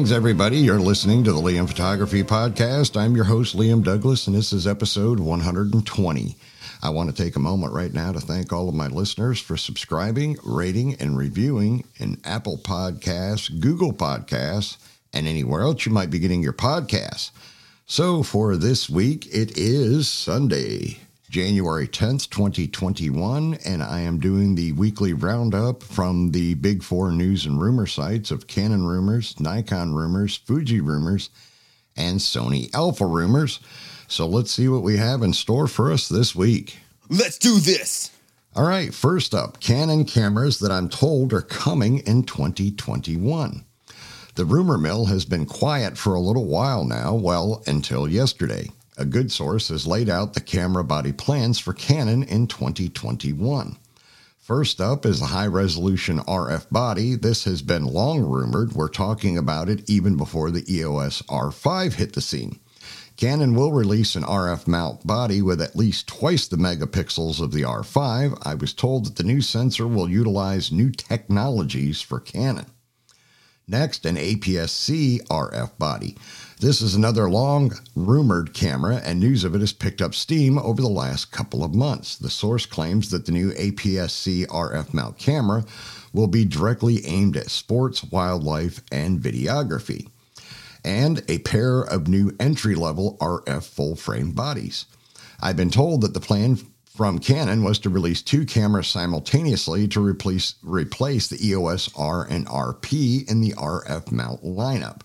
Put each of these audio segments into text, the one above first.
Greetings, everybody. You're listening to the Liam Photography Podcast. I'm your host, Liam Douglas, and this is episode 120. I want to take a moment right now to thank all of my listeners for subscribing, rating, and reviewing in Apple Podcasts, Google Podcasts, and anywhere else you might be getting your podcasts. So, for this week, it is Sunday, January 10th, 2021, and I am doing the weekly roundup from the big four news and rumor sites of Canon rumors, Nikon rumors, Fuji rumors, and Sony Alpha rumors. So let's see what we have in store for us this week. Let's do this! All right, first up Canon cameras that I'm told are coming in 2021. The rumor mill has been quiet for a little while now, well, until yesterday a good source has laid out the camera body plans for Canon in 2021. First up is the high resolution RF body. This has been long rumored. We're talking about it even before the EOS R5 hit the scene. Canon will release an RF mount body with at least twice the megapixels of the R5. I was told that the new sensor will utilize new technologies for Canon. Next, an APS-C RF body. This is another long rumored camera, and news of it has picked up steam over the last couple of months. The source claims that the new APS C RF mount camera will be directly aimed at sports, wildlife, and videography, and a pair of new entry level RF full frame bodies. I've been told that the plan from Canon was to release two cameras simultaneously to replace, replace the EOS R and RP in the RF mount lineup.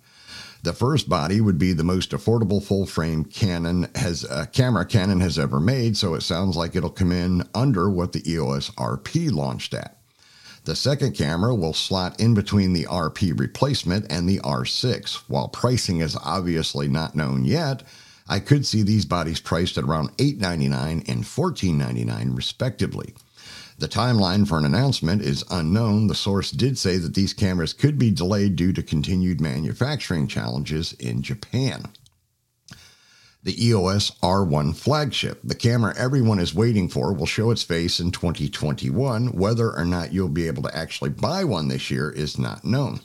The first body would be the most affordable full frame Canon has uh, camera Canon has ever made, so it sounds like it'll come in under what the EOS RP launched at. The second camera will slot in between the RP replacement and the R6. While pricing is obviously not known yet, I could see these bodies priced at around 899 and 1499 respectively. The timeline for an announcement is unknown. The source did say that these cameras could be delayed due to continued manufacturing challenges in Japan. The EOS R1 flagship, the camera everyone is waiting for, will show its face in 2021. Whether or not you'll be able to actually buy one this year is not known.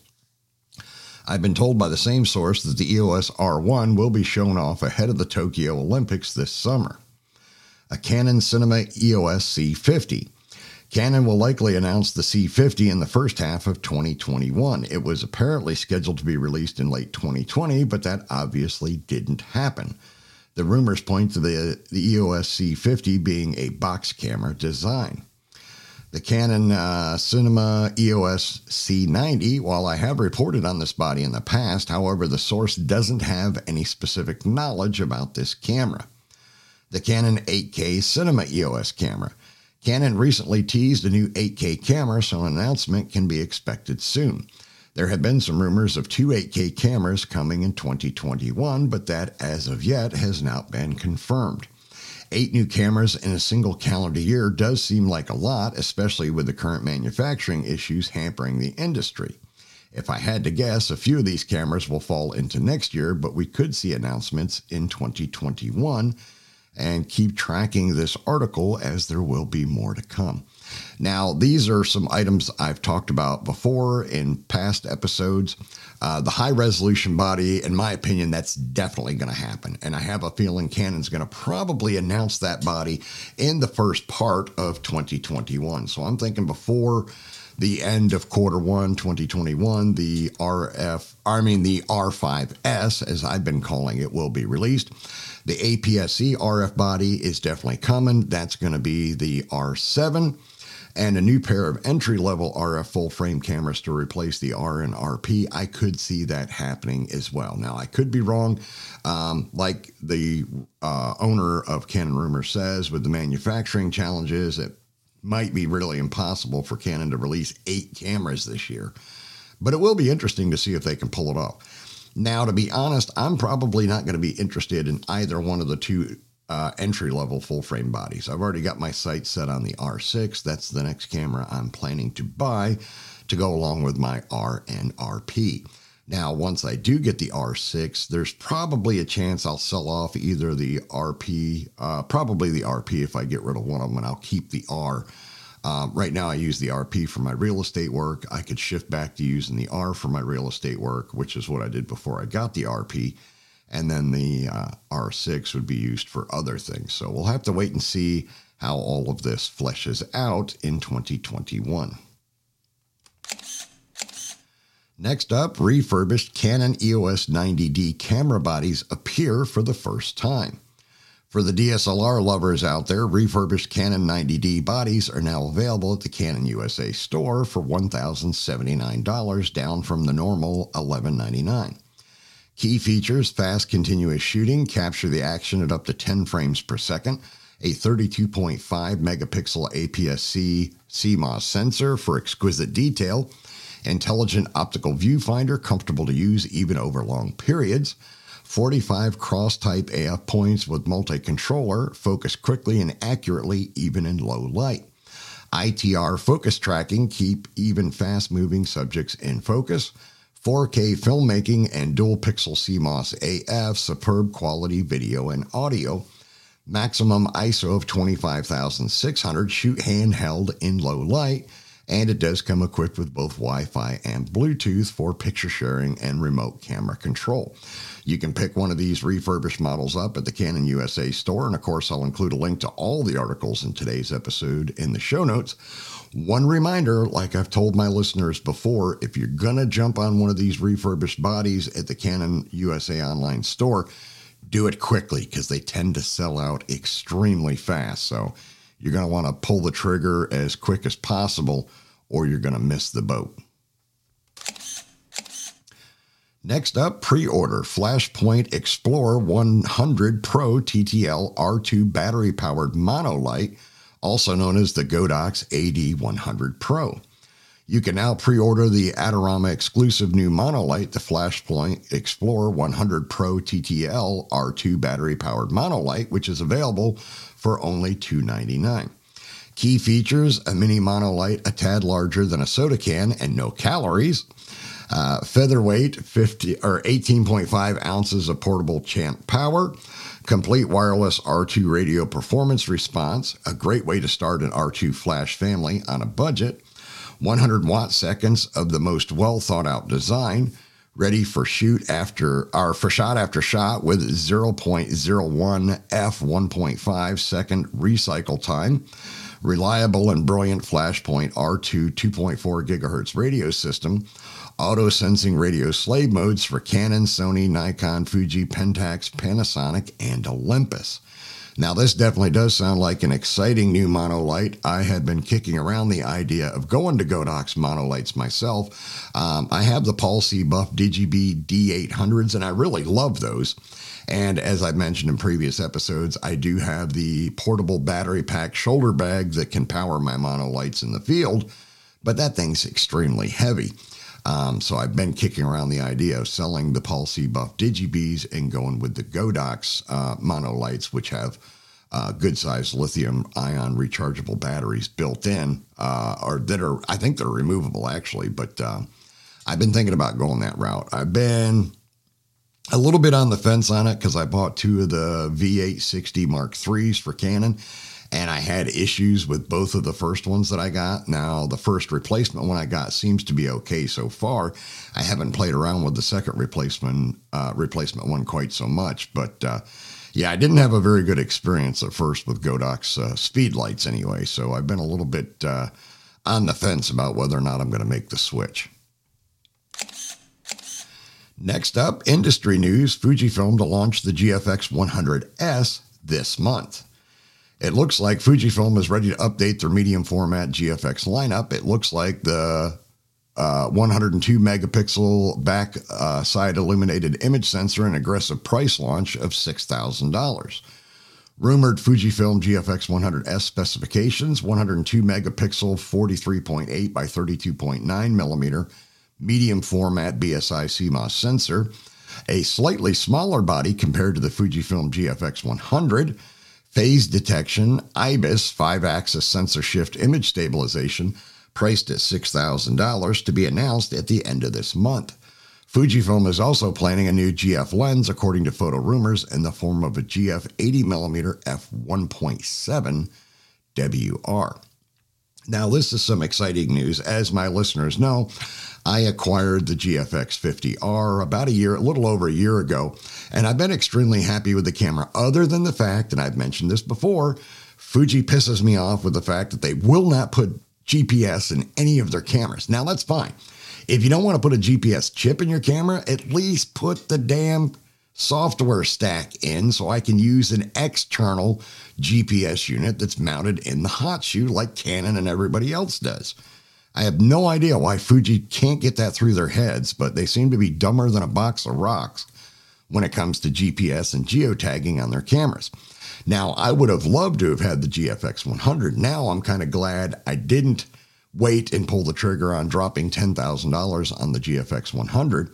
I've been told by the same source that the EOS R1 will be shown off ahead of the Tokyo Olympics this summer. A Canon Cinema EOS C50. Canon will likely announce the C50 in the first half of 2021. It was apparently scheduled to be released in late 2020, but that obviously didn't happen. The rumors point to the, the EOS C50 being a box camera design. The Canon uh, Cinema EOS C90, while I have reported on this body in the past, however, the source doesn't have any specific knowledge about this camera. The Canon 8K Cinema EOS camera. Canon recently teased a new 8K camera, so an announcement can be expected soon. There have been some rumors of two 8K cameras coming in 2021, but that as of yet has not been confirmed. Eight new cameras in a single calendar year does seem like a lot, especially with the current manufacturing issues hampering the industry. If I had to guess, a few of these cameras will fall into next year, but we could see announcements in 2021 and keep tracking this article as there will be more to come. Now, these are some items I've talked about before in past episodes. Uh, the high resolution body, in my opinion, that's definitely going to happen. And I have a feeling Canon's going to probably announce that body in the first part of 2021. So I'm thinking before the end of quarter one 2021 the rf i mean the r5s as i've been calling it will be released the APS-C RF body is definitely coming. That's going to be the R7 and a new pair of entry level RF full frame cameras to replace the R and RP. I could see that happening as well. Now, I could be wrong. Um, like the uh, owner of Canon Rumor says, with the manufacturing challenges, it might be really impossible for Canon to release eight cameras this year. But it will be interesting to see if they can pull it off. Now, to be honest, I'm probably not going to be interested in either one of the two uh, entry level full frame bodies. I've already got my sights set on the R6. That's the next camera I'm planning to buy to go along with my R and RP. Now, once I do get the R6, there's probably a chance I'll sell off either the RP, uh, probably the RP if I get rid of one of them, and I'll keep the R. Um, right now, I use the RP for my real estate work. I could shift back to using the R for my real estate work, which is what I did before I got the RP. And then the uh, R6 would be used for other things. So we'll have to wait and see how all of this fleshes out in 2021. Next up, refurbished Canon EOS 90D camera bodies appear for the first time. For the DSLR lovers out there, refurbished Canon 90D bodies are now available at the Canon USA store for $1,079, down from the normal 1,199. Key features fast continuous shooting, capture the action at up to 10 frames per second, a 32.5 megapixel APS C CMOS sensor for exquisite detail, intelligent optical viewfinder, comfortable to use even over long periods, 45 cross type AF points with multi controller, focus quickly and accurately even in low light. ITR focus tracking, keep even fast moving subjects in focus. 4K filmmaking and dual pixel CMOS AF, superb quality video and audio. Maximum ISO of 25,600, shoot handheld in low light and it does come equipped with both Wi Fi and Bluetooth for picture sharing and remote camera control. You can pick one of these refurbished models up at the Canon USA store, and of course, I'll include a link to all the articles in today's episode in the show notes. One reminder, like I've told my listeners before, if you're going to jump on one of these refurbished bodies at the Canon USA online store, do it quickly because they tend to sell out extremely fast. So you're going to want to pull the trigger as quick as possible or you're going to miss the boat. Next up, pre order Flashpoint Explorer 100 Pro TTL R2 battery powered monolight, also known as the Godox AD100 Pro. You can now pre order the Adorama exclusive new monolight, the Flashpoint Explorer 100 Pro TTL R2 battery powered monolight, which is available for only $299. Key features a mini monolight a tad larger than a soda can and no calories. Uh, featherweight 50 or 18.5 ounces of portable champ power. Complete wireless R2 radio performance response, a great way to start an R2 flash family on a budget. 100 watt seconds of the most well thought out design, ready for shoot after or for shot after shot with 0.01 f 1.5 second recycle time reliable and brilliant Flashpoint R2 2.4 gigahertz radio system, auto sensing radio slave modes for Canon, Sony, Nikon, Fuji, Pentax, Panasonic, and Olympus. Now, this definitely does sound like an exciting new monolight. I had been kicking around the idea of going to Godox monolights myself. Um, I have the Paul C. Buff DigiBee D800s, and I really love those. And as I mentioned in previous episodes, I do have the portable battery pack shoulder bag that can power my monolights in the field, but that thing's extremely heavy. Um, so I've been kicking around the idea of selling the Paul. Buff DigiBees and going with the Godox uh, monolights, which have uh, good sized lithium ion rechargeable batteries built in, uh, or that are, I think they're removable actually, but uh, I've been thinking about going that route. I've been a little bit on the fence on it because I bought two of the V860 Mark IIIs for Canon and I had issues with both of the first ones that I got. Now, the first replacement one I got seems to be okay so far. I haven't played around with the second replacement uh, replacement one quite so much, but uh, yeah, I didn't have a very good experience at first with Godox uh, speed lights anyway. So I've been a little bit uh, on the fence about whether or not I'm going to make the switch. Next up, industry news Fujifilm to launch the GFX 100S this month. It looks like Fujifilm is ready to update their medium format GFX lineup. It looks like the uh, 102 megapixel back uh, side illuminated image sensor and aggressive price launch of $6,000. Rumored Fujifilm GFX 100S specifications 102 megapixel 43.8 by 32.9 millimeter medium format BSI CMOS sensor, A slightly smaller body compared to the Fujifilm GFX 100, phase detection, IBIS 5 axis sensor shift image stabilization, priced at $6,000 to be announced at the end of this month. Fujifilm is also planning a new GF lens, according to photo rumors, in the form of a GF 80mm f1.7 WR. Now, this is some exciting news. As my listeners know, I acquired the GFX 50R about a year, a little over a year ago, and I've been extremely happy with the camera, other than the fact, and I've mentioned this before, Fuji pisses me off with the fact that they will not put GPS in any of their cameras. Now, that's fine. If you don't want to put a GPS chip in your camera, at least put the damn software stack in so I can use an external GPS unit that's mounted in the hot shoe like Canon and everybody else does. I have no idea why Fuji can't get that through their heads, but they seem to be dumber than a box of rocks when it comes to GPS and geotagging on their cameras. Now, I would have loved to have had the GFX 100. Now I'm kind of glad I didn't wait and pull the trigger on dropping $10,000 on the GFX 100,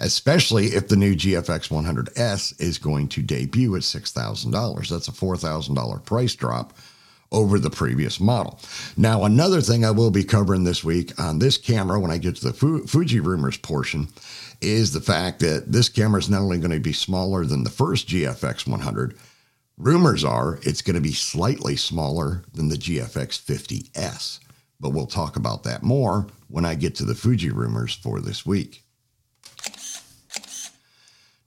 especially if the new GFX 100S is going to debut at $6,000. That's a $4,000 price drop over the previous model. Now, another thing I will be covering this week on this camera when I get to the Fuji rumors portion is the fact that this camera is not only going to be smaller than the first GFX 100, rumors are it's going to be slightly smaller than the GFX 50S but we'll talk about that more when I get to the Fuji rumors for this week.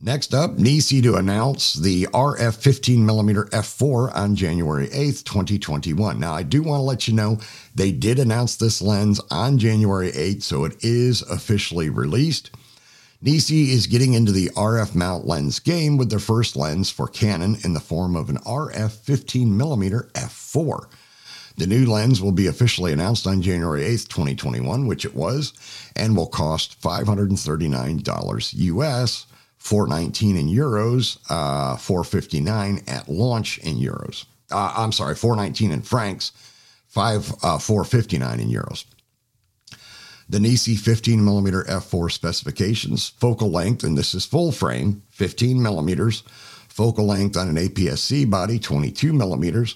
Next up, Nisi to announce the RF 15mm f4 on January 8th, 2021. Now, I do want to let you know they did announce this lens on January 8th, so it is officially released. Nisi is getting into the RF mount lens game with their first lens for Canon in the form of an RF 15mm f4. The new lens will be officially announced on January 8th, 2021, which it was, and will cost $539 US, 419 in euros, uh, 459 at launch in euros. Uh, I'm sorry, 419 in francs, five uh, 459 in euros. The Nisi 15 millimeter f4 specifications, focal length, and this is full frame, 15 millimeters, focal length on an APS-C body, 22 millimeters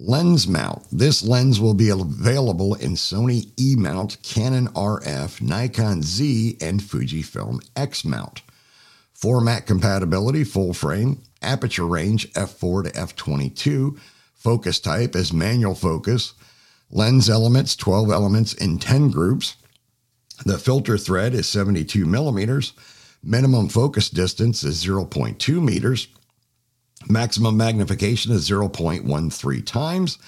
Lens mount. This lens will be available in Sony E mount, Canon RF, Nikon Z, and Fujifilm X mount. Format compatibility, full frame, aperture range f4 to f22, focus type is manual focus, lens elements, 12 elements in 10 groups. The filter thread is 72 millimeters. Minimum focus distance is 0.2 meters. Maximum magnification is 0.13 times.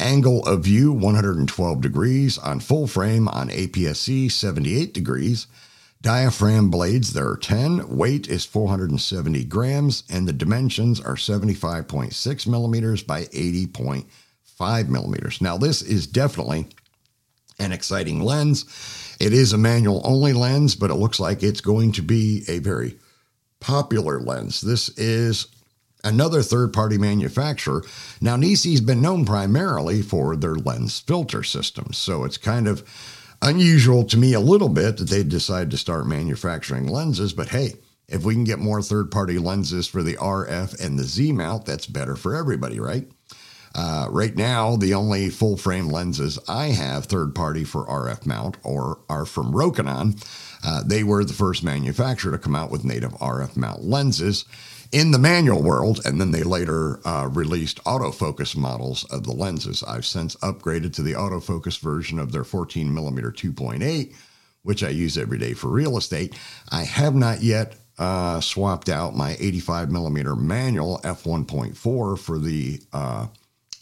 Angle of view 112 degrees. On full frame on APS-C 78 degrees. Diaphragm blades, there are 10. Weight is 470 grams, and the dimensions are 75.6 millimeters by 80.5 millimeters. Now, this is definitely an exciting lens. It is a manual only lens, but it looks like it's going to be a very popular lens. This is another third party manufacturer. Now, Nisi's been known primarily for their lens filter systems, so it's kind of unusual to me a little bit that they decided to start manufacturing lenses, but hey, if we can get more third party lenses for the RF and the Z mount, that's better for everybody, right? Uh, right now, the only full frame lenses I have third party for RF mount or are from Rokinon. Uh, they were the first manufacturer to come out with native RF mount lenses in the manual world, and then they later uh, released autofocus models of the lenses. I've since upgraded to the autofocus version of their 14 millimeter 2.8, which I use every day for real estate. I have not yet uh, swapped out my 85 millimeter manual f1.4 for the uh,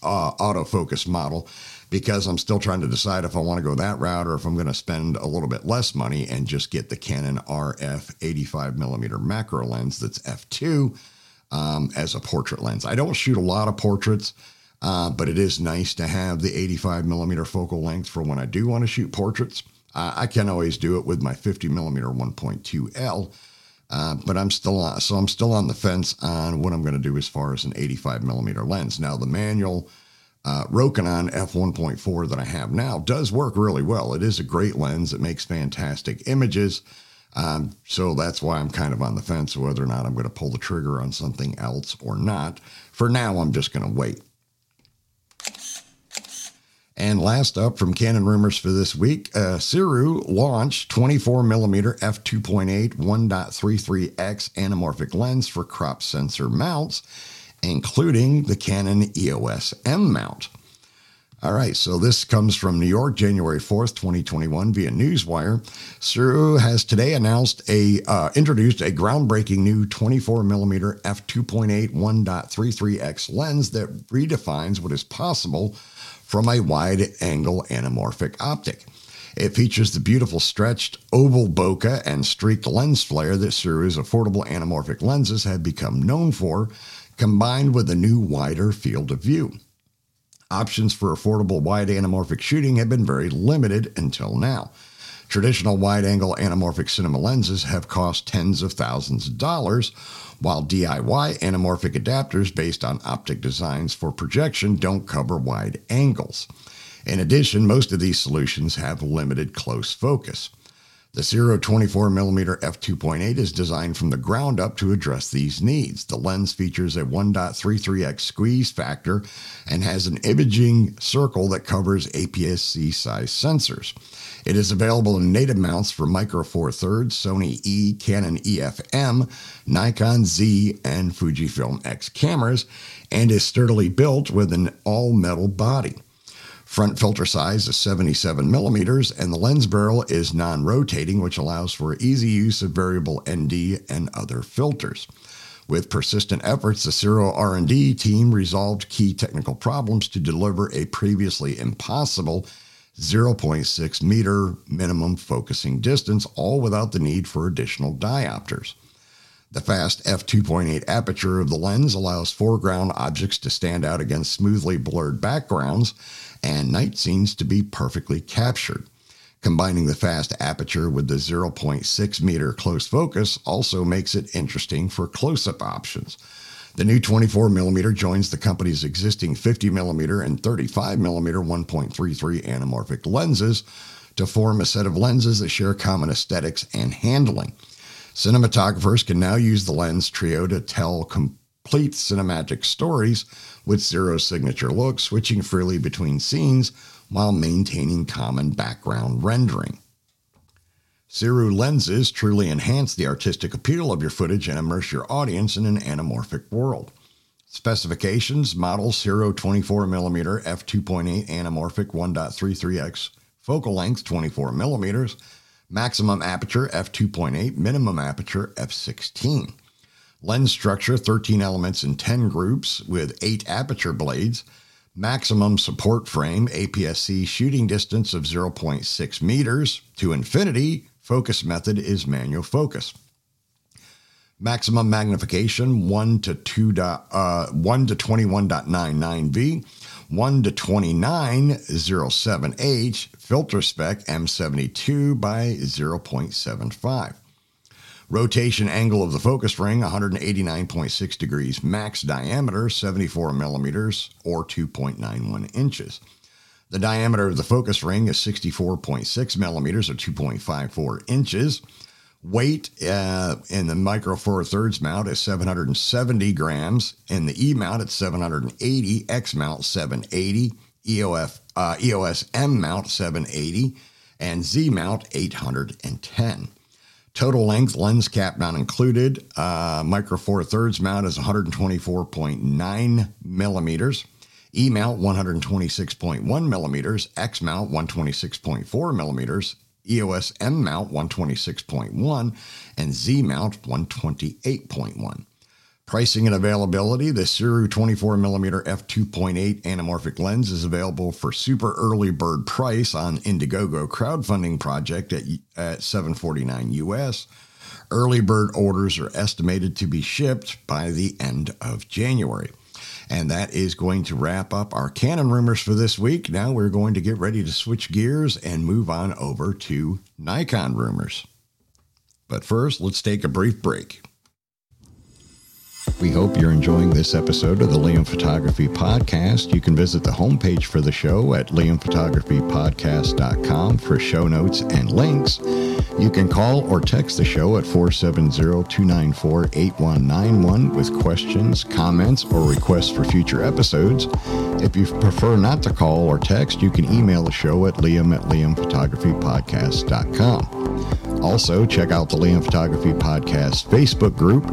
uh, autofocus model because I'm still trying to decide if I want to go that route or if I'm going to spend a little bit less money and just get the Canon RF 85 millimeter macro lens that's f2 um, as a portrait lens. I don't shoot a lot of portraits, uh, but it is nice to have the 85 millimeter focal length for when I do want to shoot portraits. Uh, I can always do it with my 50 millimeter 1.2L. Uh, but I'm still on, so I'm still on the fence on what I'm going to do as far as an 85 millimeter lens. Now the manual uh, Rokinon f1.4 that I have now does work really well. It is a great lens. It makes fantastic images. Um, so that's why I'm kind of on the fence whether or not I'm going to pull the trigger on something else or not. For now, I'm just going to wait. And last up from Canon rumors for this week, uh, Sirui launched 24 millimeter f2.8 1.33x anamorphic lens for crop sensor mounts, including the Canon EOS M mount. All right, so this comes from New York, January 4th, 2021, via Newswire. Sirui has today announced a uh, introduced a groundbreaking new 24 millimeter f2.8 1.33x lens that redefines what is possible from a wide angle anamorphic optic. It features the beautiful stretched oval bokeh and streaked lens flare that Sirui's affordable anamorphic lenses have become known for, combined with a new wider field of view. Options for affordable wide anamorphic shooting have been very limited until now. Traditional wide angle anamorphic cinema lenses have cost tens of thousands of dollars, while DIY anamorphic adapters based on optic designs for projection don't cover wide angles. In addition, most of these solutions have limited close focus. The Sirui 24mm f2.8 is designed from the ground up to address these needs. The lens features a 1.33x squeeze factor and has an imaging circle that covers APS-C size sensors. It is available in native mounts for Micro Four Thirds, Sony E, Canon EF-M, Nikon Z, and Fujifilm X cameras, and is sturdily built with an all-metal body. Front filter size is 77 millimeters, and the lens barrel is non rotating, which allows for easy use of variable ND and other filters. With persistent efforts, the Sirui R&D team resolved key technical problems to deliver a previously impossible 0.6 meter minimum focusing distance, all without the need for additional diopters. The fast f2.8 aperture of the lens allows foreground objects to stand out against smoothly blurred backgrounds and night scenes to be perfectly captured. Combining the fast aperture with the 0.6 meter close focus also makes it interesting for close up options. The new 24 millimeter joins the company's existing 50 millimeter and 35 millimeter 1.33 anamorphic lenses to form a set of lenses that share common aesthetics and handling. Cinematographers can now use the lens trio to tell complete cinematic stories with zero signature look, switching freely between scenes while maintaining common background rendering. Sirui lenses truly enhance the artistic appeal of your footage and immerse your audience in an anamorphic world. Specifications model Sirui 24mm f2.8 anamorphic 1.33x, focal length 24 millimeters, maximum aperture f2.8, minimum aperture f16. Lens structure 13 elements in 10 groups with 8 aperture blades. Maximum support frame APS-C shooting distance of 0.6 meters. To infinity, focus method is manual focus. Maximum magnification 1 to 2 dot, uh, 1 to 21.99V, 1 to 2907H, filter spec M72 by 0.75. Rotation angle of the focus ring 189.6 degrees, max diameter 74 millimeters or 2.91 inches. The diameter of the focus ring is 64.6 millimeters or 2.54 inches. Weight uh, in the Micro Four Thirds mount is 770 grams. In the E mount, it's 780. X mount 780. EOF, uh, EOS M mount 780. And Z mount 810. Total length, lens cap not included. Uh, micro Four Thirds mount is 124.9 millimeters. E mount 126.1 millimeters. X mount 126.4 millimeters. EOS M mount 126.1 and Z mount 128.1. Pricing and availability the Sirui 24mm f2.8 anamorphic lens is available for super early bird price on Indiegogo crowdfunding project at, at 749 US. Early bird orders are estimated to be shipped by the end of January. And that is going to wrap up our Canon rumors for this week. Now we're going to get ready to switch gears and move on over to Nikon rumors. But first, let's take a brief break. We hope you're enjoying this episode of the Liam Photography Podcast. You can visit the homepage for the show at liamphotographypodcast.com for show notes and links. You can call or text the show at 470 294 8191 with questions, comments, or requests for future episodes. If you prefer not to call or text, you can email the show at liam at liamphotographypodcast.com. Also, check out the Liam Photography Podcast Facebook group,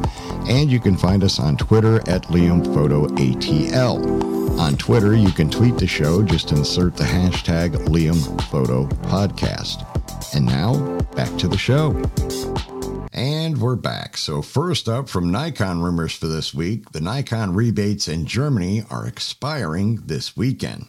and you can find us on Twitter at LiamPhotoATL. On Twitter, you can tweet the show, just insert the hashtag LiamPhotoPodcast. And now, back to the show. And we're back. So, first up from Nikon rumors for this week the Nikon rebates in Germany are expiring this weekend.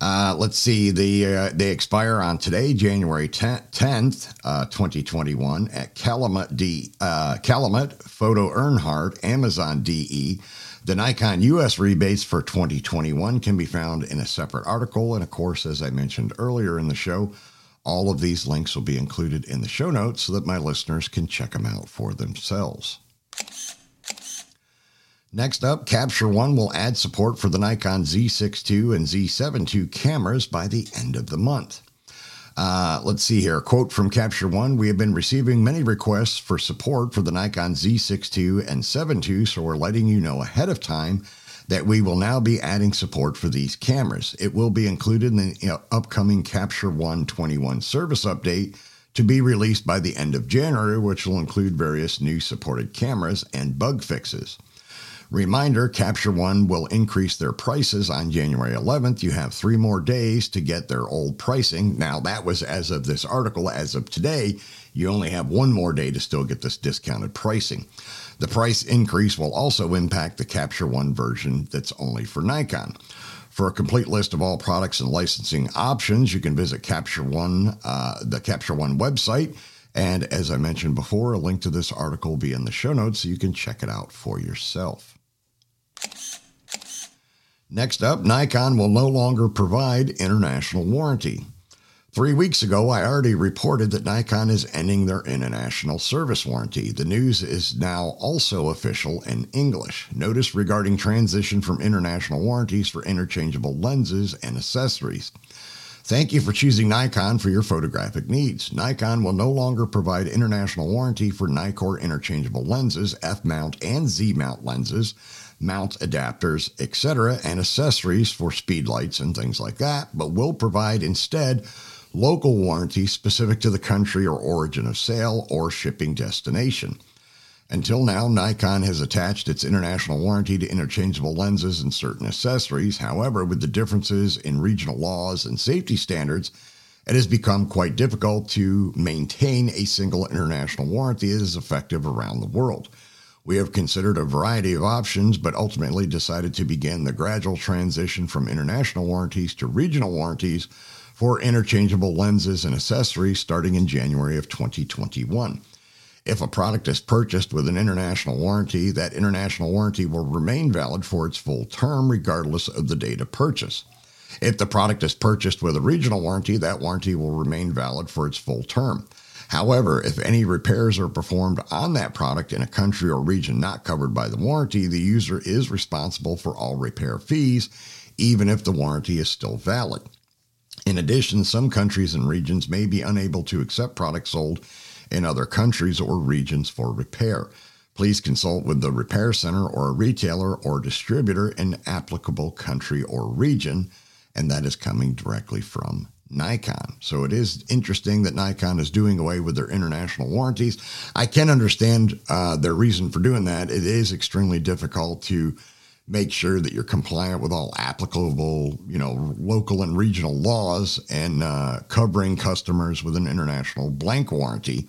Uh, let's see, the, uh, they expire on today, January 10th, uh, 2021, at Calumet, D, uh, Calumet Photo Erhardt, Amazon DE. The Nikon US rebates for 2021 can be found in a separate article. And of course, as I mentioned earlier in the show, all of these links will be included in the show notes so that my listeners can check them out for themselves. Next up, Capture One will add support for the Nikon Z6 II and Z7 II cameras by the end of the month. Uh, let's see here. Quote from Capture One We have been receiving many requests for support for the Nikon Z6 II and 7 II, so we're letting you know ahead of time that we will now be adding support for these cameras. It will be included in the upcoming Capture One 21 service update to be released by the end of January, which will include various new supported cameras and bug fixes. Reminder Capture One will increase their prices on January 11th. You have three more days to get their old pricing. Now, that was as of this article. As of today, you only have one more day to still get this discounted pricing. The price increase will also impact the Capture One version that's only for Nikon. For a complete list of all products and licensing options, you can visit Capture One, uh, the Capture One website. And as I mentioned before, a link to this article will be in the show notes so you can check it out for yourself. Next up, Nikon will no longer provide international warranty. Three weeks ago, I already reported that Nikon is ending their international service warranty. The news is now also official in English. Notice regarding transition from international warranties for interchangeable lenses and accessories. Thank you for choosing Nikon for your photographic needs. Nikon will no longer provide international warranty for Nikkor interchangeable lenses, F mount and Z mount lenses, mount adapters, etc., and accessories for speed lights and things like that, but will provide instead local warranty specific to the country or origin of sale or shipping destination. Until now, Nikon has attached its international warranty to interchangeable lenses and certain accessories. However, with the differences in regional laws and safety standards, it has become quite difficult to maintain a single international warranty that is effective around the world. We have considered a variety of options, but ultimately decided to begin the gradual transition from international warranties to regional warranties for interchangeable lenses and accessories starting in January of 2021. If a product is purchased with an international warranty, that international warranty will remain valid for its full term regardless of the date of purchase. If the product is purchased with a regional warranty, that warranty will remain valid for its full term. However, if any repairs are performed on that product in a country or region not covered by the warranty, the user is responsible for all repair fees, even if the warranty is still valid. In addition, some countries and regions may be unable to accept products sold in other countries or regions for repair. Please consult with the repair center or a retailer or distributor in applicable country or region, and that is coming directly from Nikon. So it is interesting that Nikon is doing away with their international warranties. I can understand uh, their reason for doing that. It is extremely difficult to make sure that you're compliant with all applicable, you know, local and regional laws and uh, covering customers with an international blank warranty.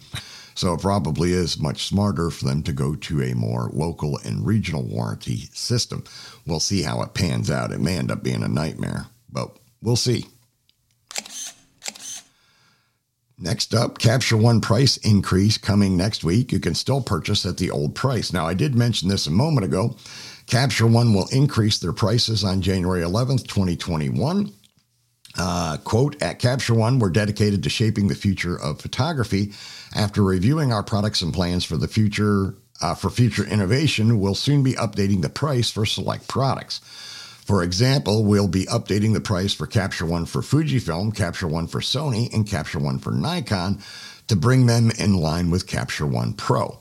So it probably is much smarter for them to go to a more local and regional warranty system. We'll see how it pans out. It may end up being a nightmare, but we'll see. Next up, Capture One price increase coming next week. You can still purchase at the old price. Now, I did mention this a moment ago. Capture One will increase their prices on January 11th, 2021. Uh, quote, at Capture One, we're dedicated to shaping the future of photography. After reviewing our products and plans for the future, uh, for future innovation, we'll soon be updating the price for select products. For example, we'll be updating the price for Capture One for Fujifilm, Capture One for Sony, and Capture One for Nikon to bring them in line with Capture One Pro.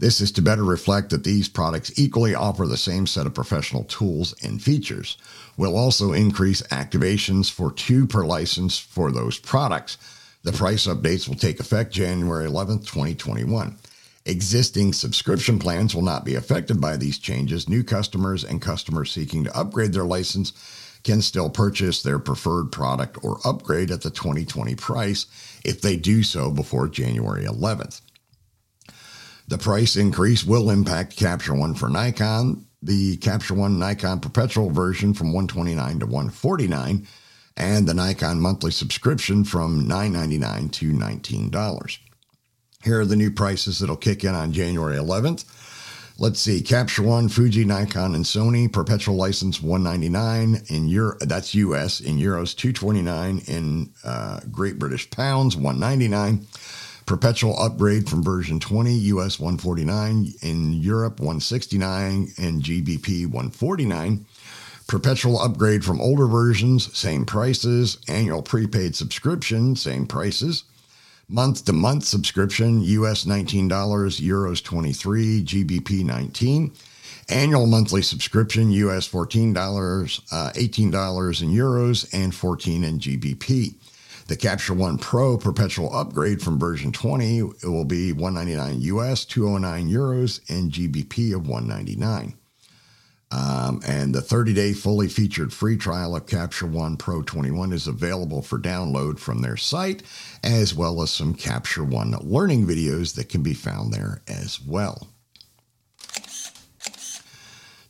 This is to better reflect that these products equally offer the same set of professional tools and features. We'll also increase activations for two per license for those products. The price updates will take effect January 11th, 2021. Existing subscription plans will not be affected by these changes. New customers and customers seeking to upgrade their license can still purchase their preferred product or upgrade at the 2020 price if they do so before January 11th. The price increase will impact Capture One for Nikon, the Capture One Nikon perpetual version from 129 to 149, and the Nikon monthly subscription from $9.99 to $19. Here are the new prices that'll kick in on January 11th. Let's see, Capture One, Fuji, Nikon, and Sony perpetual license 199 in Euro. That's US in euros 229 in uh, Great British pounds 199. Perpetual upgrade from version 20, US 149, in Europe 169, and GBP 149. Perpetual upgrade from older versions, same prices. Annual prepaid subscription, same prices. Month to month subscription, US $19, Euros 23, GBP 19. Annual monthly subscription, US $14, uh, $18 in Euros, and 14 in GBP. The Capture One Pro perpetual upgrade from version 20 it will be 199 US, 209 euros, and GBP of 199. Um, and the 30 day fully featured free trial of Capture One Pro 21 is available for download from their site, as well as some Capture One learning videos that can be found there as well.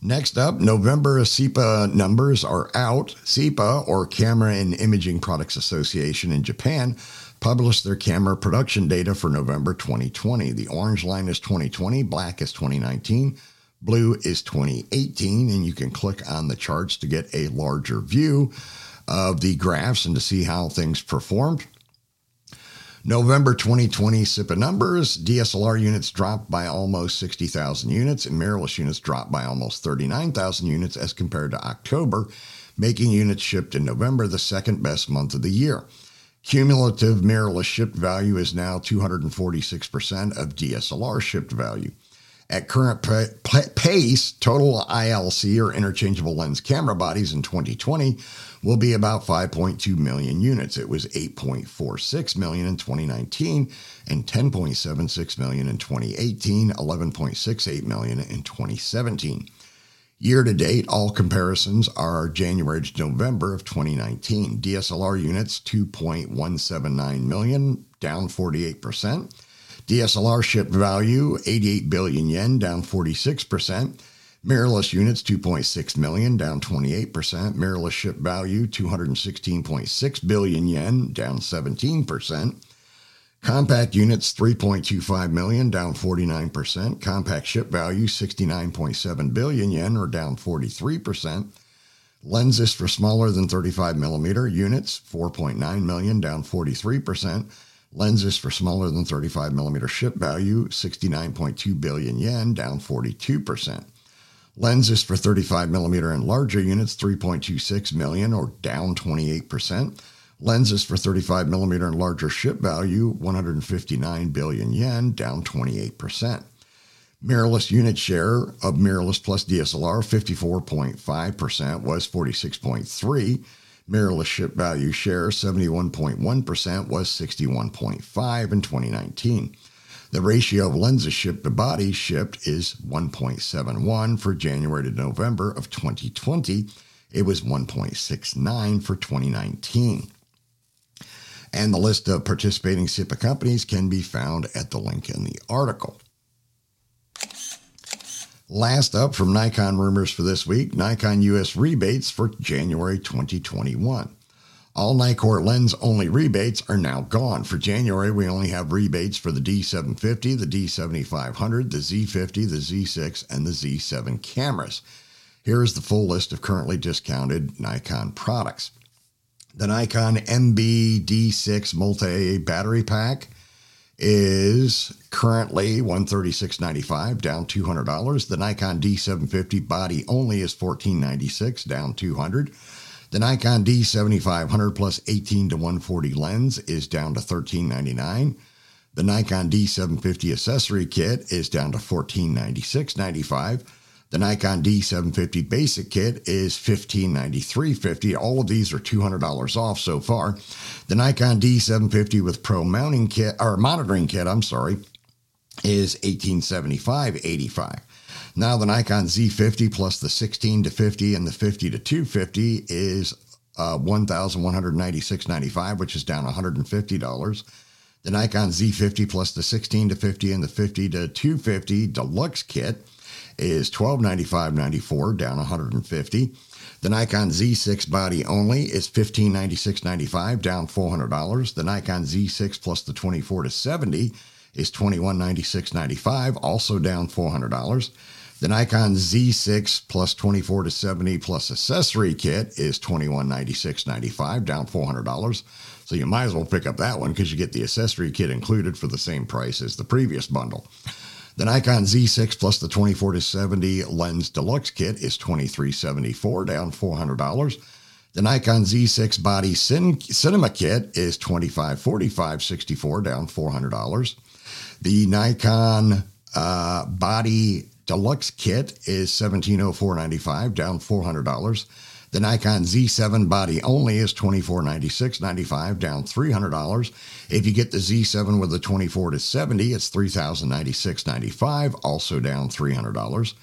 Next up, November CIPA numbers are out. CIPA, or Camera and Imaging Products Association in Japan, published their camera production data for November 2020. The orange line is 2020, black is 2019, blue is 2018, and you can click on the charts to get a larger view of the graphs and to see how things performed. November 2020 CIPA numbers DSLR units dropped by almost 60,000 units, and mirrorless units dropped by almost 39,000 units as compared to October, making units shipped in November the second best month of the year. Cumulative mirrorless shipped value is now 246% of DSLR shipped value. At current pace, total ILC or interchangeable lens camera bodies in 2020 will be about 5.2 million units. It was 8.46 million in 2019 and 10.76 million in 2018, 11.68 million in 2017. Year to date, all comparisons are January to November of 2019. DSLR units 2.179 million, down 48%. DSLR ship value 88 billion yen, down 46%. Mirrorless units 2.6 million, down 28%. Mirrorless ship value 216.6 billion yen, down 17%. Compact units 3.25 million, down 49%. Compact ship value 69.7 billion yen, or down 43%. Lenses for smaller than 35 millimeter units 4.9 million, down 43%. Lenses for smaller than 35 millimeter ship value, 69.2 billion yen, down 42%. Lenses for 35 millimeter and larger units, 3.26 million, or down 28%. Lenses for 35 millimeter and larger ship value, 159 billion yen, down 28%. Mirrorless unit share of mirrorless plus DSLR, 54.5% was 46.3 Mirrorless ship value share 71.1% was 61.5 in 2019. The ratio of lenses shipped to bodies shipped is 1.71 for January to November of 2020. It was 1.69 for 2019. And the list of participating CIPA companies can be found at the link in the article. Last up from Nikon rumors for this week Nikon US rebates for January 2021. All Nikkor lens only rebates are now gone. For January, we only have rebates for the D750, the D7500, the Z50, the Z6, and the Z7 cameras. Here is the full list of currently discounted Nikon products. The Nikon MB D6 multi battery pack is currently 136.95 down $200 the nikon d750 body only is 14.96 down 200 the nikon d7500 plus 18 to 140 lens is down to 13.99 The Nikon D750 accessory kit is down to $1496.95. The Nikon D750 basic kit is $1593.50. All of these are $200 off so far. The Nikon D750 with Pro mounting kit or monitoring kit, I'm sorry, is $1875.85. Now the Nikon Z50 plus the 16 to 50 and the 50 to 250 is uh, $1,196.95, which is down $150. The Nikon Z50 plus the 16 to 50 and the 50 to 250 deluxe kit is $1295.94, down 150. The Nikon Z6 body only is $1596.95, down $400. The Nikon Z6 plus the 24 to 70 is $2196.95, also down $400. The Nikon Z6 plus 24 to 70 plus accessory kit is $2196.95, down $400. So you might as well pick up that one because you get the accessory kit included for the same price as the previous bundle. The Nikon Z6 plus the 24 to 70 lens deluxe kit is 2374, down $400. The Nikon Z6 body cin- cinema kit is $2545.64, down $400. The Nikon uh, body deluxe kit is $1704.95, down $400. The Nikon Z7 body only is $2496.95, down $300. If you get the Z7 with the 24 to 70, it's $3,096.95, also down $300.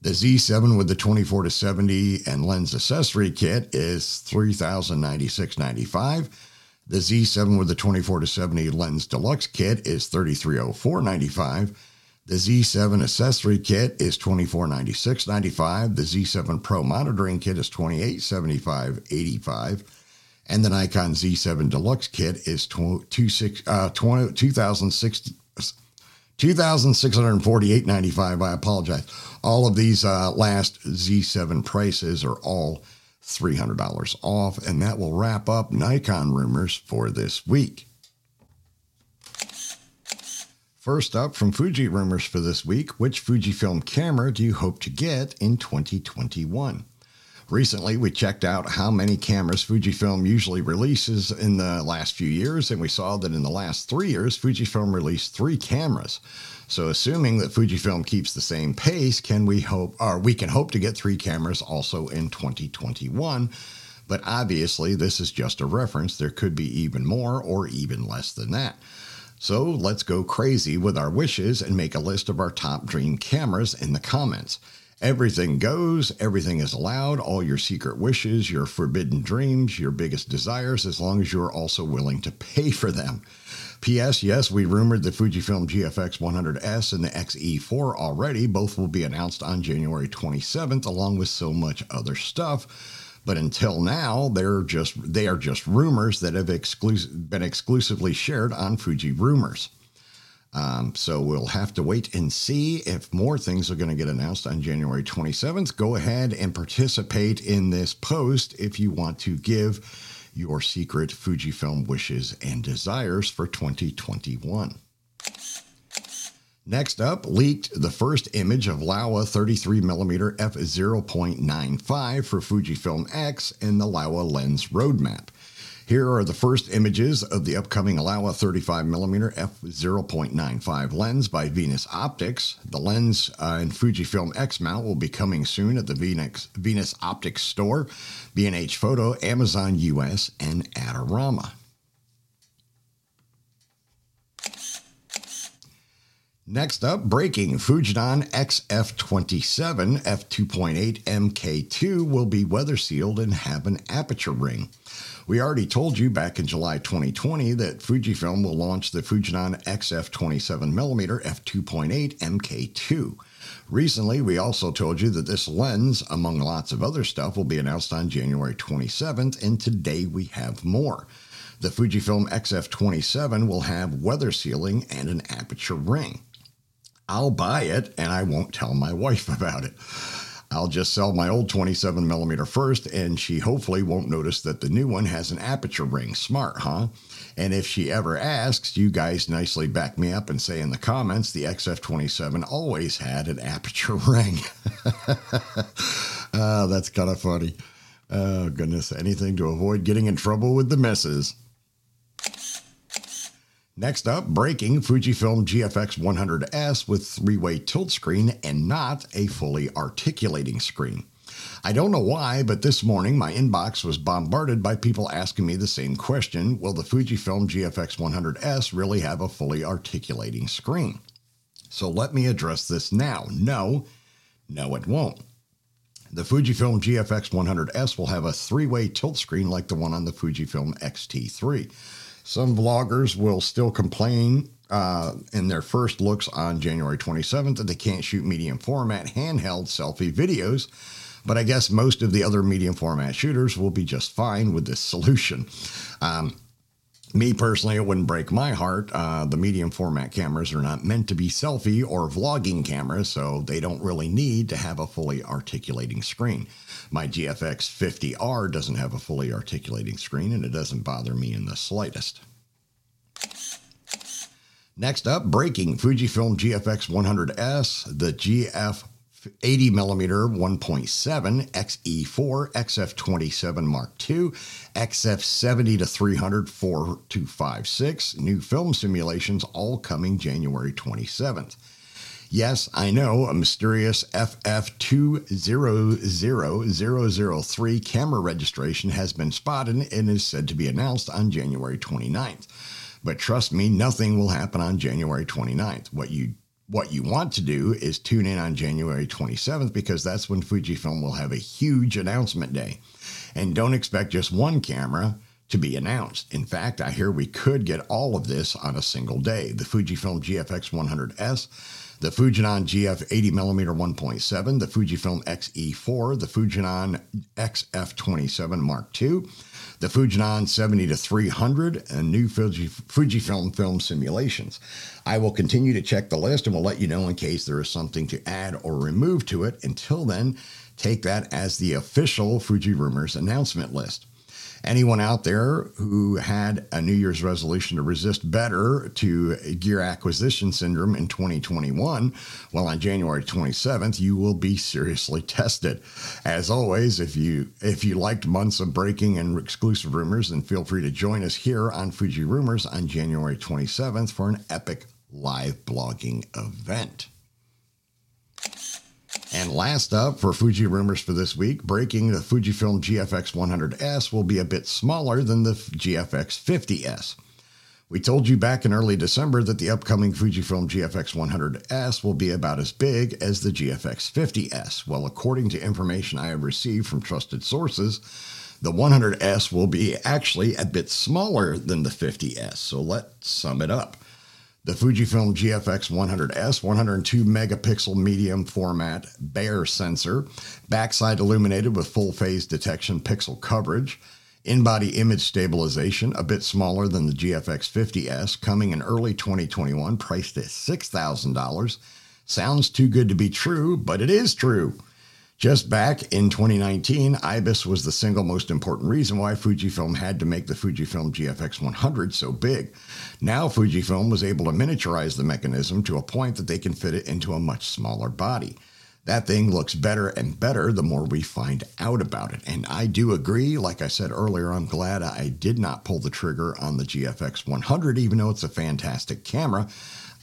The Z7 with the 24 to 70 and lens accessory kit is $3,096.95. The Z7 with the 24 to 70 lens deluxe kit is $3304.95. The Z7 accessory kit is $2496.95. The Z7 Pro monitoring kit is $2875.85. And the Nikon Z7 Deluxe kit is uh, $2,648.95. I apologize. All of these uh, last Z7 prices are all $300 off, and that will wrap up Nikon rumors for this week. First up from Fuji rumors for this week, which Fujifilm camera do you hope to get in 2021? Recently, we checked out how many cameras Fujifilm usually releases in the last few years, and we saw that in the last three years, Fujifilm released three cameras. So, assuming that Fujifilm keeps the same pace, can we hope, or we can hope to get three cameras also in 2021? But obviously, this is just a reference. There could be even more or even less than that. So let's go crazy with our wishes and make a list of our top dream cameras in the comments. Everything goes, everything is allowed, all your secret wishes, your forbidden dreams, your biggest desires, as long as you're also willing to pay for them. P.S. Yes, we rumored the Fujifilm GFX 100S and the XE4 already. Both will be announced on January 27th, along with so much other stuff. But until now, they're just they are just rumors that have been exclusively shared on Fuji Rumors. Um, so we'll have to wait and see if more things are going to get announced on January 27th. Go ahead and participate in this post if you want to give your secret Fujifilm wishes and desires for 2021. Next up, leaked the first image of Laowa 33mm f0.95 for Fujifilm X in the Laowa lens roadmap. Here are the first images of the upcoming Laowa 35mm f0.95 lens by Venus Optics. The lens uh, in Fujifilm X mount will be coming soon at the Venus, Venus Optics store, B&H Photo, Amazon US, and Adorama. Next up, breaking Fujinon XF27 f2.8 MK2 will be weather sealed and have an aperture ring. We already told you back in July 2020 that Fujifilm will launch the Fujinon XF27mm f2.8 MK2. Recently, we also told you that this lens, among lots of other stuff, will be announced on January 27th, and today we have more. The Fujifilm XF27 will have weather sealing and an aperture ring. I'll buy it and I won't tell my wife about it. I'll just sell my old 27 millimeter first, and she hopefully won't notice that the new one has an aperture ring. Smart, huh? And if she ever asks, you guys nicely back me up and say in the comments the XF27 always had an aperture ring. oh, that's kind of funny. Oh, goodness. Anything to avoid getting in trouble with the missus. Next up, breaking Fujifilm GFX 100S with three way tilt screen and not a fully articulating screen. I don't know why, but this morning my inbox was bombarded by people asking me the same question Will the Fujifilm GFX 100S really have a fully articulating screen? So let me address this now. No, no, it won't. The Fujifilm GFX 100S will have a three way tilt screen like the one on the Fujifilm X-T3. Some vloggers will still complain uh, in their first looks on January 27th that they can't shoot medium format handheld selfie videos, but I guess most of the other medium format shooters will be just fine with this solution. Um, me personally, it wouldn't break my heart. Uh, the medium format cameras are not meant to be selfie or vlogging cameras, so they don't really need to have a fully articulating screen. My GFX 50R doesn't have a fully articulating screen, and it doesn't bother me in the slightest. Next up, breaking Fujifilm GFX 100S, the GF 80 millimeter 1.7 XE4 XF27 Mark II XF70 to 300 4256 new film simulations all coming January 27th. Yes, I know a mysterious FF200003 camera registration has been spotted and is said to be announced on January 29th. But trust me, nothing will happen on January 29th. What you what you want to do is tune in on January 27th because that's when Fujifilm will have a huge announcement day. And don't expect just one camera to be announced. In fact, I hear we could get all of this on a single day. The Fujifilm GFX 100S, the Fujinon GF 80mm 1.7, the Fujifilm XE4, the Fujinon XF27 Mark II, the Fujinon 70 to 300, and new Fuji, Fujifilm film simulations. I will continue to check the list and will let you know in case there is something to add or remove to it. Until then, take that as the official Fuji Rumors announcement list. Anyone out there who had a New Year's resolution to resist better to gear acquisition syndrome in 2021, well, on January 27th, you will be seriously tested. As always, if you if you liked months of breaking and exclusive rumors, then feel free to join us here on Fuji Rumors on January 27th for an epic live blogging event. And last up for Fuji rumors for this week, breaking the Fujifilm GFX 100S will be a bit smaller than the GFX 50S. We told you back in early December that the upcoming Fujifilm GFX 100S will be about as big as the GFX 50S. Well, according to information I have received from trusted sources, the 100S will be actually a bit smaller than the 50S. So let's sum it up the Fujifilm GFX 100S 102 megapixel medium format Bayer sensor, backside illuminated with full phase detection pixel coverage, in body image stabilization, a bit smaller than the GFX 50S, coming in early 2021, priced at $6,000. Sounds too good to be true, but it is true. Just back in 2019, IBIS was the single most important reason why Fujifilm had to make the Fujifilm GFX 100 so big. Now, Fujifilm was able to miniaturize the mechanism to a point that they can fit it into a much smaller body. That thing looks better and better the more we find out about it. And I do agree. Like I said earlier, I'm glad I did not pull the trigger on the GFX 100, even though it's a fantastic camera.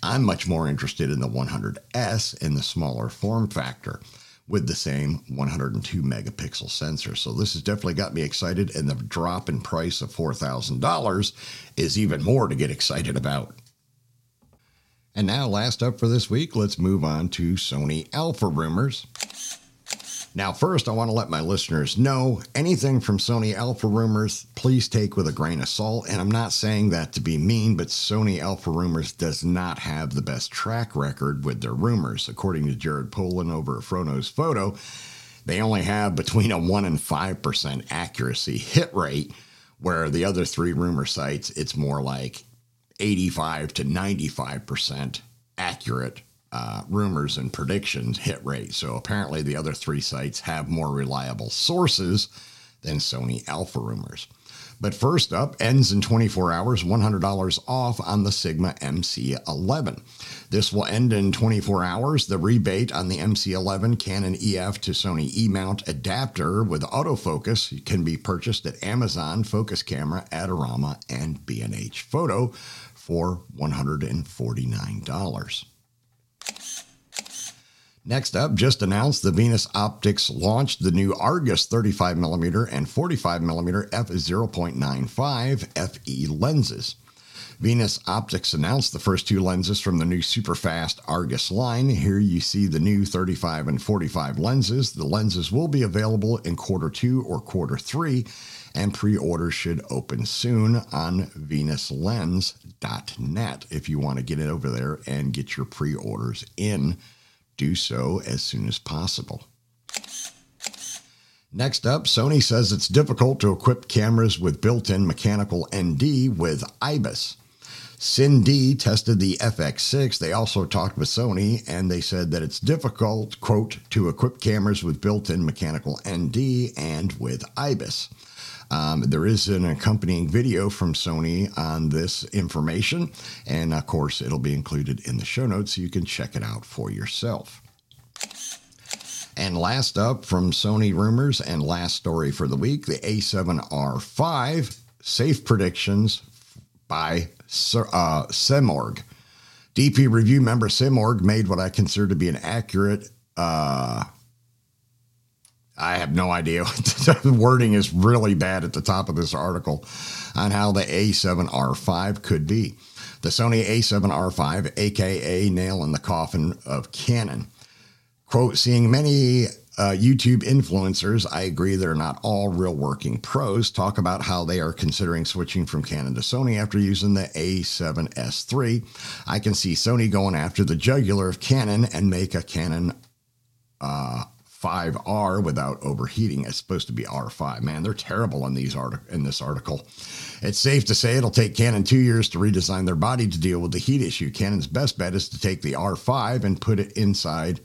I'm much more interested in the 100S in the smaller form factor with the same 102 megapixel sensor. So this has definitely got me excited, and the drop in price of $4,000 is even more to get excited about. And now, last up for this week, let's move on to Sony Alpha rumors. Now, first, I want to let my listeners know anything from Sony Alpha rumors, please take with a grain of salt. And I'm not saying that to be mean, but Sony Alpha rumors does not have the best track record with their rumors. According to Jared Polin over at Froknows Photo, they only have between a 1 and 5% accuracy hit rate, where the other three rumor sites, it's more like 85 to 95% accurate uh, rumors and predictions hit rate. So apparently, the other three sites have more reliable sources than Sony Alpha rumors. But first up, ends in 24 hours, $100 off on the Sigma MC11. This will end in 24 hours. The rebate on the MC11 Canon EF to Sony E mount adapter with autofocus can be purchased at Amazon, Focus Camera, Adorama, and B&H Photo for $149. Next up, just announced the Venus Optics launched the new Argus 35mm and 45mm f0.95 FE lenses. Venus Optics announced the first two lenses from the new superfast Argus line. Here you see the new 35 and 45 lenses. The lenses will be available in quarter two or quarter three, and pre orders should open soon on venuslens.net. If you want to get it over there and get your pre orders in, do so as soon as possible. Next up, Sony says it's difficult to equip cameras with built in mechanical ND with IBIS. CineD tested the FX6. They also talked with Sony and they said that it's difficult, quote, to equip cameras with built in mechanical ND and with IBIS. Um, there is an accompanying video from Sony on this information, and of course, it'll be included in the show notes so you can check it out for yourself. And last up from Sony rumors and last story for the week the A7R5 safe predictions by uh, Semorg. DP review member Semorg made what I consider to be an accurate uh, I have no idea. the wording is really bad at the top of this article on how the A7R5 could be. The Sony A7R5, aka nail in the coffin of Canon. Quote, seeing many uh, YouTube influencers, I agree they're not all real working pros, talk about how they are considering switching from Canon to Sony after using the A7S3. I can see Sony going after the jugular of Canon and make a Canon uh, 5R without overheating. It's supposed to be R5. Man, they're terrible in these art- in this article. It's safe to say it'll take Canon two years to redesign their body to deal with the heat issue. Canon's best bet is to take the R5 and put it inside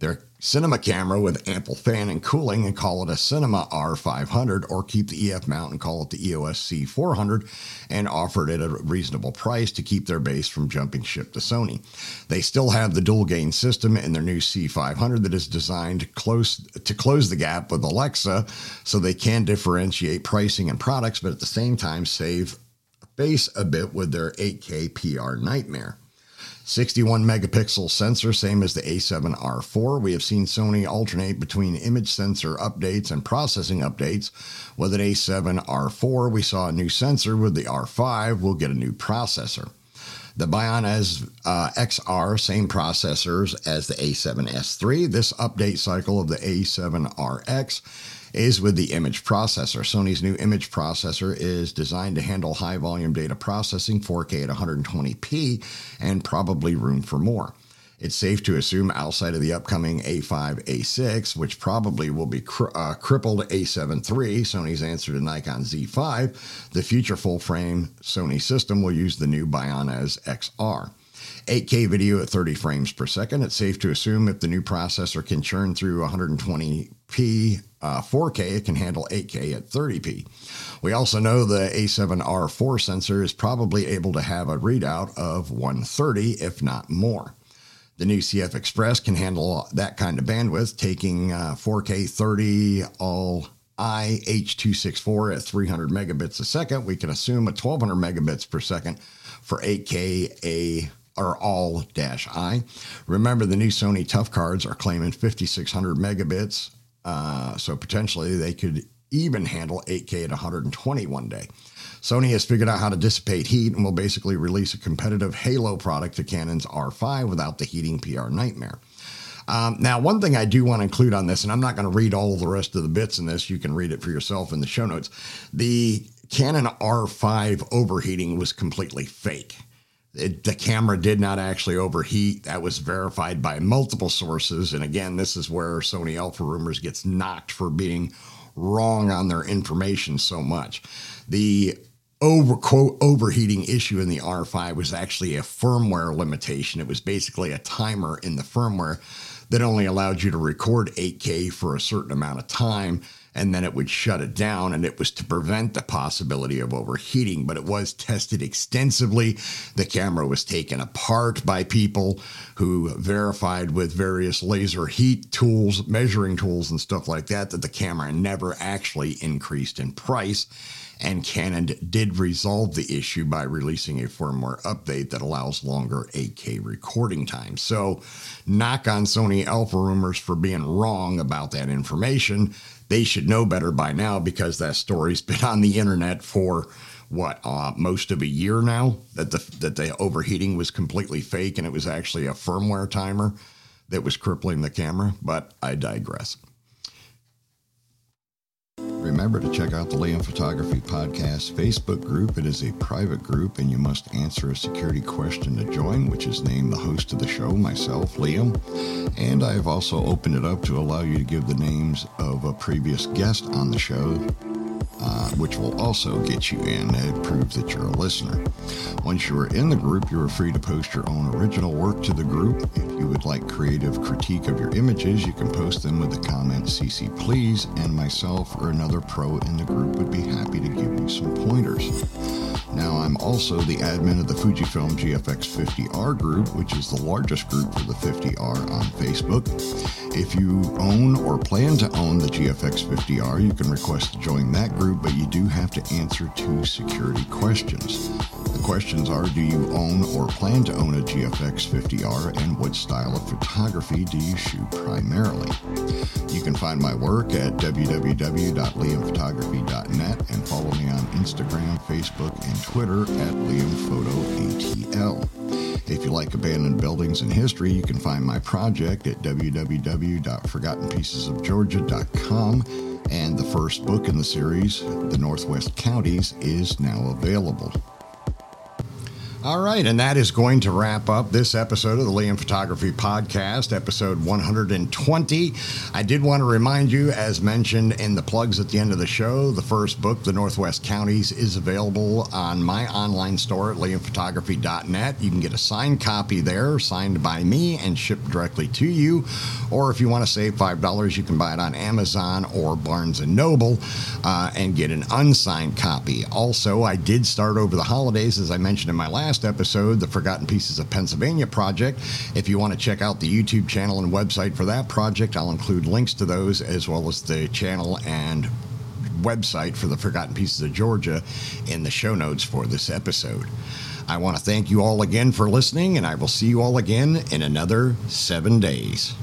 their cinema camera with ample fan and cooling and call it a Cinema R500 or keep the EF mount and call it the EOS C400 and offer it at a reasonable price to keep their base from jumping ship to Sony. They still have the dual gain system in their new C500 that is designed close to close the gap with Alexa so they can differentiate pricing and products but at the same time save face a bit with their 8K PR nightmare. 61 megapixel sensor, same as the A7R4. We have seen Sony alternate between image sensor updates and processing updates. With an A7R4, we saw a new sensor. With the R5, we'll get a new processor. The Bionz uh, XR, same processors as the A7S3. This update cycle of the A7RX is with the image processor. Sony's new image processor is designed to handle high volume data processing, 4K at 120p, and probably room for more. It's safe to assume outside of the upcoming A5, A6, which probably will be cri- uh, crippled A7 III, Sony's answer to Nikon Z5, the future full frame Sony system will use the new Bionz XR. 8K video at 30 frames per second. It's safe to assume if the new processor can churn through 120p uh, 4K, it can handle 8K at 30p. We also know the A7R4 sensor is probably able to have a readout of 130, if not more. The new CF Express can handle that kind of bandwidth, taking uh, 4K 30 all I H264 at 300 megabits a second. We can assume a 1200 megabits per second for 8K A or all dash I. Remember, the new Sony Tough cards are claiming 5600 megabits, uh, so potentially they could even handle 8K at 120 one day. Sony has figured out how to dissipate heat and will basically release a competitive Halo product to Canon's R5 without the heating PR nightmare. Um, now, one thing I do want to include on this, and I'm not going to read all the rest of the bits in this, you can read it for yourself in the show notes. The Canon R5 overheating was completely fake. It, the camera did not actually overheat. That was verified by multiple sources. And again, this is where Sony Alpha Rumors gets knocked for being wrong on their information so much. The over quote overheating issue in the R5 was actually a firmware limitation. It was basically a timer in the firmware that only allowed you to record 8K for a certain amount of time and then it would shut it down. And it was to prevent the possibility of overheating, but it was tested extensively. The camera was taken apart by people who verified with various laser heat tools, measuring tools, and stuff like that, that the camera never actually increased in price. And Canon did resolve the issue by releasing a firmware update that allows longer 8K recording time. So, knock on Sony Alpha rumors for being wrong about that information they should know better by now because that story's been on the internet for what uh, most of a year now that the that the overheating was completely fake and it was actually a firmware timer that was crippling the camera. But I digress. Remember to check out the Liam Photography Podcast Facebook group. It is a private group, and you must answer a security question to join, which is named the host of the show, myself, Liam. And I have also opened it up to allow you to give the names of a previous guest on the show uh, which will also get you in. It proves that you're a listener. Once you are in the group, you are free to post your own original work to the group. If you would like creative critique of your images, you can post them with the comment CC please, and myself or another pro in the group would be happy to give you some pointers. Now, I'm also the admin of the Fujifilm GFX 50R group, which is the largest group for the 50R on Facebook. If you own or plan to own the GFX 50R, you can request to join that group, but you do have to answer two security questions. The questions are Do you own or plan to own a GFX 50R, and what style of photography do you shoot primarily? You can find my work at www.liamphotography.net and follow me on Instagram, Facebook, and Twitter at LiamPhotoATL. If you like abandoned buildings and history, you can find my project at www.forgottenpiecesofgeorgia.com. And the first book in the series, The Northwest Counties, is now available. All right, and that is going to wrap up this episode of the Liam Photography Podcast, episode 120. I did want to remind you, as mentioned in the plugs at the end of the show, the first book, The Northwest Counties, is available on my online store at liamphotography.net. You can get a signed copy there, signed by me, and shipped directly to you. Or if you want to save $5, you can buy it on Amazon or Barnes & Noble uh, and get an unsigned copy. Also, I did start over the holidays, as I mentioned in my last last episode, the Forgotten Pieces of Pennsylvania project. If you want to check out the YouTube channel and website for that project, I'll include links to those as well as the channel and website for the Forgotten Pieces of Georgia in the show notes for this episode. I want to thank you all again for listening, and I will see you all again in another seven days.